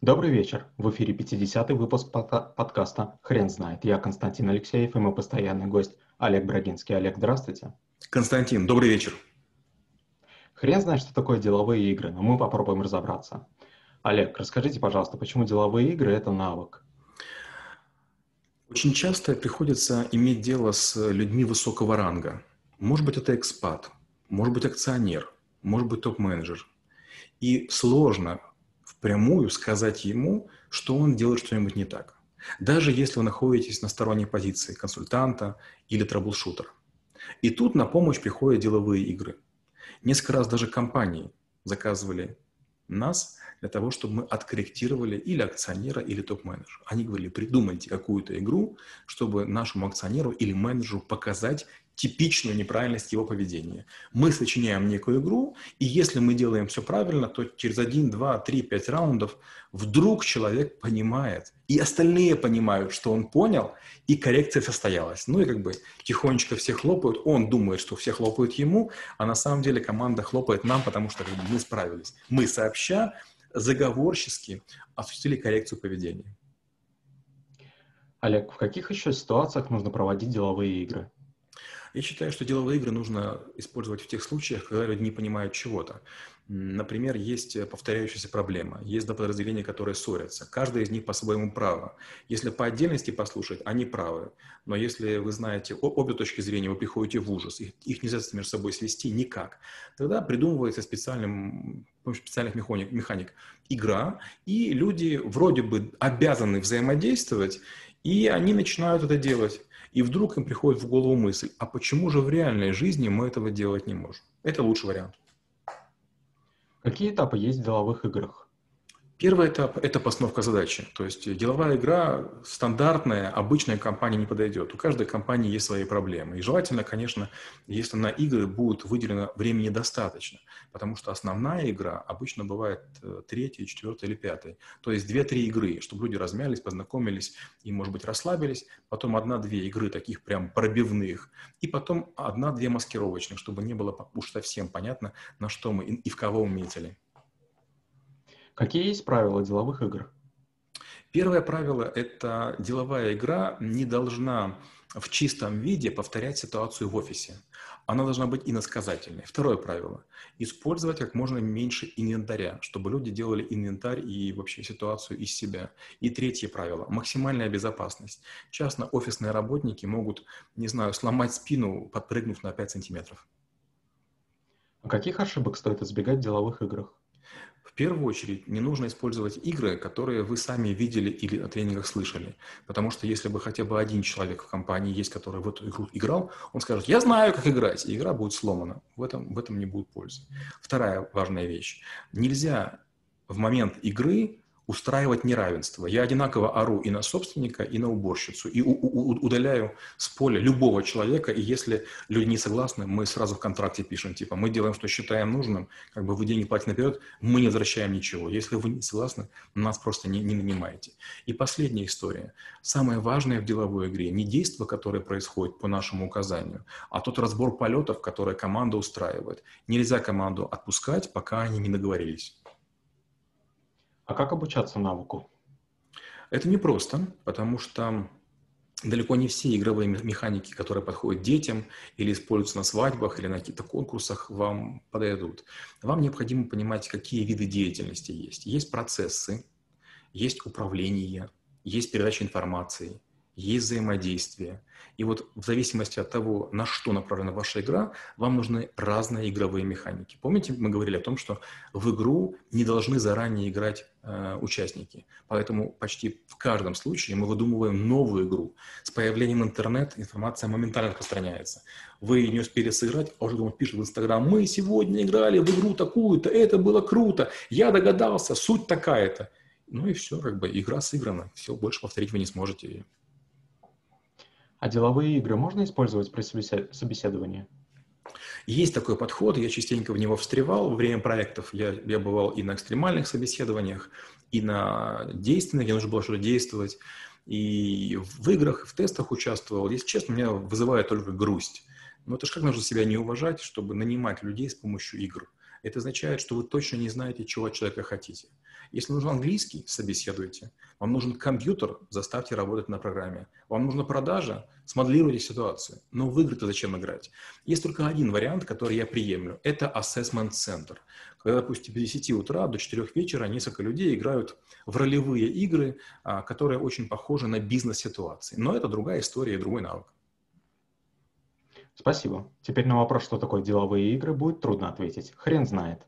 Добрый вечер. В эфире 50-й выпуск под- подкаста «Хрен знает». Я Константин Алексеев и мой постоянный гость Олег Брагинский. Олег, здравствуйте. Константин, добрый вечер. Хрен знает, что такое деловые игры, но мы попробуем разобраться. Олег, расскажите, пожалуйста, почему деловые игры – это навык? Очень часто приходится иметь дело с людьми высокого ранга. Может быть, это экспат, может быть, акционер, может быть, топ-менеджер. И сложно впрямую сказать ему, что он делает что-нибудь не так. Даже если вы находитесь на сторонней позиции консультанта или траблшутера. И тут на помощь приходят деловые игры. Несколько раз даже компании заказывали нас для того, чтобы мы откорректировали или акционера, или топ-менеджера. Они говорили, придумайте какую-то игру, чтобы нашему акционеру или менеджеру показать типичную неправильность его поведения. Мы сочиняем некую игру, и если мы делаем все правильно, то через один, два, три, пять раундов вдруг человек понимает, и остальные понимают, что он понял, и коррекция состоялась. Ну и как бы тихонечко все хлопают, он думает, что все хлопают ему, а на самом деле команда хлопает нам, потому что как бы, мы справились. Мы сообща заговорчески осуществили коррекцию поведения. Олег, в каких еще ситуациях нужно проводить деловые игры? Я считаю, что деловые игры нужно использовать в тех случаях, когда люди не понимают чего-то. Например, есть повторяющаяся проблема, есть два подразделения, которые ссорятся. Каждый из них по-своему право. Если по отдельности послушать, они правы. Но если вы знаете обе точки зрения, вы приходите в ужас, их, их нельзя между собой свести никак, тогда придумывается специальным, специальных механик, механик игра, и люди вроде бы обязаны взаимодействовать, и они начинают это делать. И вдруг им приходит в голову мысль, а почему же в реальной жизни мы этого делать не можем? Это лучший вариант. Какие этапы есть в деловых играх? Первый этап – это постановка задачи. То есть деловая игра стандартная, обычная компания не подойдет. У каждой компании есть свои проблемы. И желательно, конечно, если на игры будет выделено времени достаточно. Потому что основная игра обычно бывает э, третья, четвертая или пятая. То есть две-три игры, чтобы люди размялись, познакомились и, может быть, расслабились. Потом одна-две игры таких прям пробивных. И потом одна-две маскировочных, чтобы не было уж совсем понятно, на что мы и в кого мы метили. Какие есть правила деловых игр? Первое правило – это деловая игра не должна в чистом виде повторять ситуацию в офисе. Она должна быть иносказательной. Второе правило – использовать как можно меньше инвентаря, чтобы люди делали инвентарь и вообще ситуацию из себя. И третье правило – максимальная безопасность. Часто офисные работники могут, не знаю, сломать спину, подпрыгнув на 5 сантиметров. А каких ошибок стоит избегать в деловых играх? Первую очередь не нужно использовать игры, которые вы сами видели или на тренингах слышали. Потому что если бы хотя бы один человек в компании есть, который в эту игру играл, он скажет, я знаю, как играть, и игра будет сломана. В этом, в этом не будет пользы. Вторая важная вещь. Нельзя в момент игры устраивать неравенство. Я одинаково ору и на собственника, и на уборщицу, и у- у- удаляю с поля любого человека, и если люди не согласны, мы сразу в контракте пишем, типа, мы делаем, что считаем нужным, как бы вы деньги платите наперед, мы не возвращаем ничего. Если вы не согласны, нас просто не, не нанимаете. И последняя история. Самое важное в деловой игре не действие, которое происходит по нашему указанию, а тот разбор полетов, который команда устраивает. Нельзя команду отпускать, пока они не договорились. А как обучаться навыку? Это непросто, потому что далеко не все игровые механики, которые подходят детям или используются на свадьбах или на каких-то конкурсах, вам подойдут. Вам необходимо понимать, какие виды деятельности есть. Есть процессы, есть управление, есть передача информации, есть взаимодействие. И вот в зависимости от того, на что направлена ваша игра, вам нужны разные игровые механики. Помните, мы говорили о том, что в игру не должны заранее играть э, участники. Поэтому почти в каждом случае мы выдумываем новую игру. С появлением интернета информация моментально распространяется. Вы не успели сыграть, а уже думают, пишут в Инстаграм, мы сегодня играли в игру такую-то, это было круто, я догадался, суть такая-то. Ну и все, как бы игра сыграна, все, больше повторить вы не сможете. А деловые игры можно использовать при собеседовании? Есть такой подход, я частенько в него встревал во время проектов. Я, я бывал и на экстремальных собеседованиях, и на действенных, где нужно было что-то действовать. И в играх, в тестах участвовал. Если честно, меня вызывает только грусть. Но это же как нужно себя не уважать, чтобы нанимать людей с помощью игр. Это означает, что вы точно не знаете, чего от человека хотите. Если нужен английский, собеседуйте. Вам нужен компьютер, заставьте работать на программе. Вам нужна продажа, смоделируйте ситуацию. Но в игры-то зачем играть? Есть только один вариант, который я приемлю. Это assessment центр. Когда, допустим, с 10 утра до 4 вечера несколько людей играют в ролевые игры, а, которые очень похожи на бизнес-ситуации. Но это другая история и другой навык. Спасибо. Теперь на вопрос, что такое деловые игры, будет трудно ответить. Хрен знает.